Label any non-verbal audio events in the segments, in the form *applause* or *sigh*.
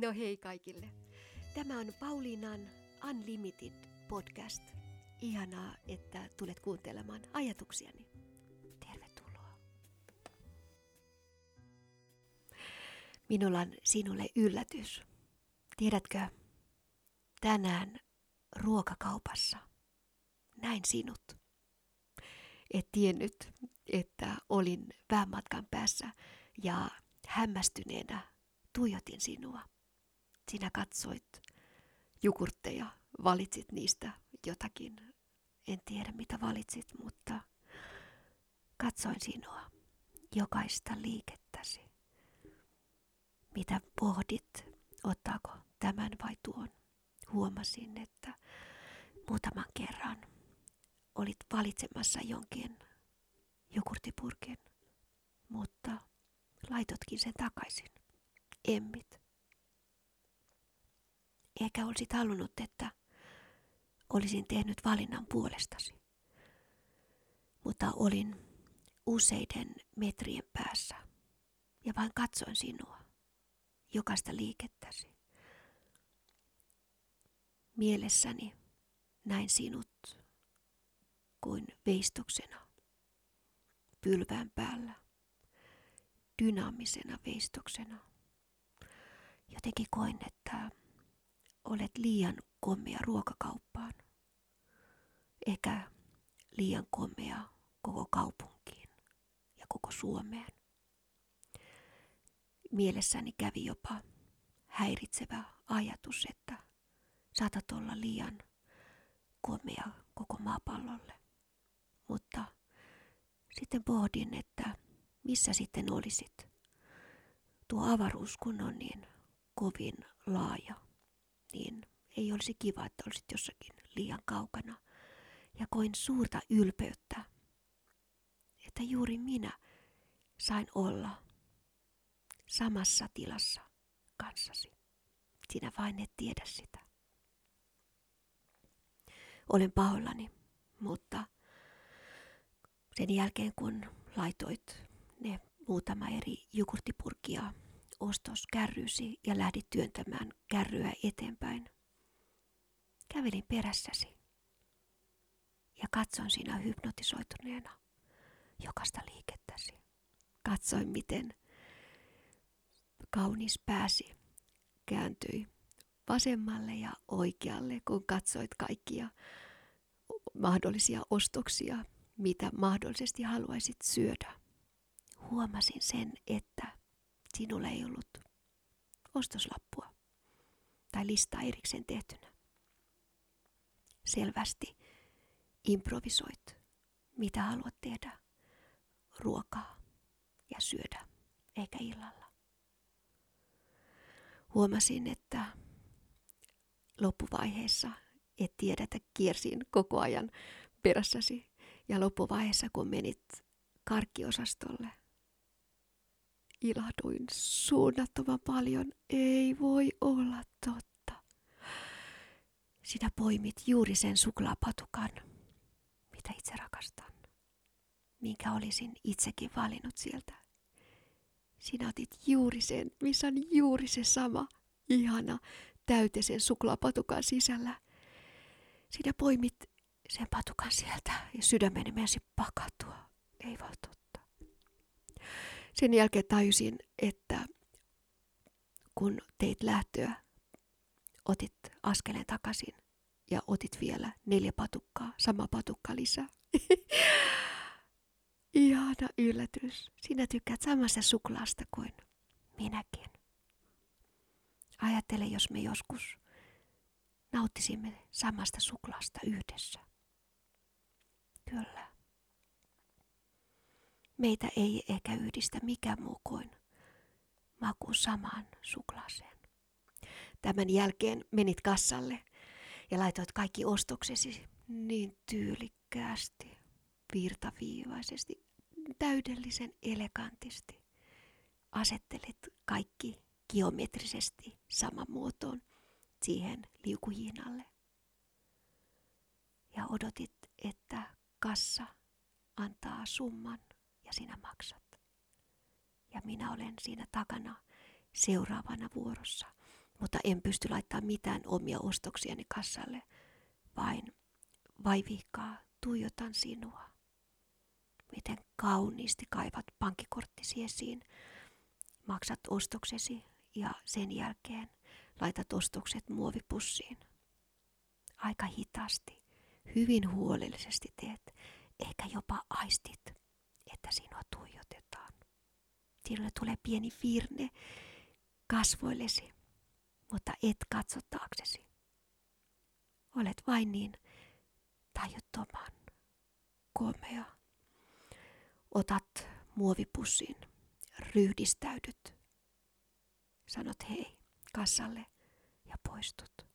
No hei kaikille. Tämä on Pauliinan Unlimited podcast. Ihanaa, että tulet kuuntelemaan ajatuksiani. Tervetuloa. Minulla on sinulle yllätys. Tiedätkö, tänään ruokakaupassa näin sinut. Et tiennyt, että olin päämatkan päässä ja hämmästyneenä tuijotin sinua. Sinä katsoit jukurtteja, valitsit niistä jotakin. En tiedä mitä valitsit, mutta katsoin sinua, jokaista liikettäsi. Mitä pohdit, ottaako tämän vai tuon? Huomasin, että muutaman kerran olit valitsemassa jonkin jogurtipurkin, mutta laitotkin sen takaisin. Emmit. Eikä olisit halunnut, että olisin tehnyt valinnan puolestasi. Mutta olin useiden metrien päässä ja vain katsoin sinua, jokaista liikettäsi. Mielessäni näin sinut kuin veistoksena, pylvään päällä, dynaamisena veistoksena. Jotenkin koin, että olet liian kommea ruokakauppaan, eikä liian komea koko kaupunkiin ja koko Suomeen. Mielessäni kävi jopa häiritsevä ajatus, että saatat olla liian komea koko maapallolle. Mutta sitten pohdin, että missä sitten olisit. Tuo avaruus kun on niin kovin laaja, niin ei olisi kiva, että olisit jossakin liian kaukana. Ja koin suurta ylpeyttä, että juuri minä sain olla samassa tilassa kanssasi. Sinä vain et tiedä sitä. Olen pahoillani, mutta sen jälkeen kun laitoit ne muutama eri jogurttipurkia ostoskärryysi ja lähdit työntämään kärryä eteenpäin, kävelin perässäsi ja katsoin sinä hypnotisoituneena jokaista liikettäsi. Katsoin, miten kaunis pääsi kääntyi vasemmalle ja oikealle, kun katsoit kaikkia mahdollisia ostoksia, mitä mahdollisesti haluaisit syödä. Huomasin sen, että sinulla ei ollut ostoslappua tai listaa erikseen tehtynä. Selvästi improvisoit, mitä haluat tehdä ruokaa ja syödä, eikä illalla. Huomasin, että loppuvaiheessa et tiedä, että kiersin koko ajan perässäsi. Ja loppuvaiheessa, kun menit karkkiosastolle, ilahduin suunnattoman paljon. Ei voi olla totta. Sinä poimit juuri sen suklaapatukan, mitä itse rakastan, minkä olisin itsekin valinnut sieltä. Sinä otit juuri sen, missä on juuri se sama ihana täyteisen suklaapatukan sisällä. Sinä poimit sen patukan sieltä ja sydämeni menisi pakatua. Ei vaan totta. Sen jälkeen tajusin, että kun teit lähtöä, otit askeleen takaisin ja otit vielä neljä patukkaa, sama patukka lisää. *laughs* Ihana yllätys. Sinä tykkäät samasta suklaasta kuin minäkin. Ajattele, jos me joskus nauttisimme samasta suklaasta yhdessä. Kyllä. Meitä ei ehkä yhdistä mikään muu kuin maku samaan suklaaseen. Tämän jälkeen menit kassalle ja laitoit kaikki ostoksesi niin tyylikkäästi, virtaviivaisesti, täydellisen elegantisti. Asettelit kaikki geometrisesti saman muotoon siihen liukuhiinalle. Ja odotit, että kassa antaa summan ja sinä maksat. Ja minä olen siinä takana seuraavana vuorossa mutta en pysty laittamaan mitään omia ostoksiani kassalle, vain vaivihkaa tuijotan sinua. Miten kauniisti kaivat pankkikorttisi esiin, maksat ostoksesi ja sen jälkeen laitat ostokset muovipussiin. Aika hitaasti, hyvin huolellisesti teet, ehkä jopa aistit, että sinua tuijotetaan. Sinulle tulee pieni virne kasvoillesi, mutta et katso taaksesi. Olet vain niin tajuttoman komea. Otat muovipussin, ryhdistäydyt, sanot hei kassalle ja poistut.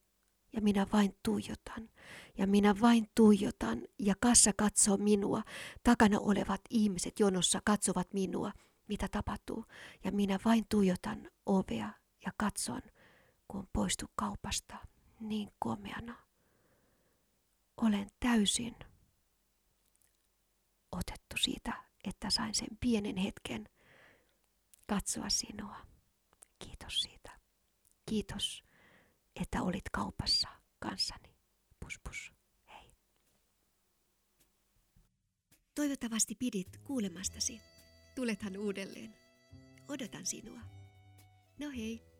Ja minä vain tuijotan, ja minä vain tuijotan, ja kassa katsoo minua. Takana olevat ihmiset jonossa katsovat minua, mitä tapahtuu, ja minä vain tuijotan ovea ja katson, kun poistu kaupasta niin komeana. Olen täysin otettu siitä, että sain sen pienen hetken katsoa sinua. Kiitos siitä. Kiitos, että olit kaupassa kanssani. Pus pus. Hei. Toivottavasti pidit kuulemastasi. Tulethan uudelleen. Odotan sinua. No hei.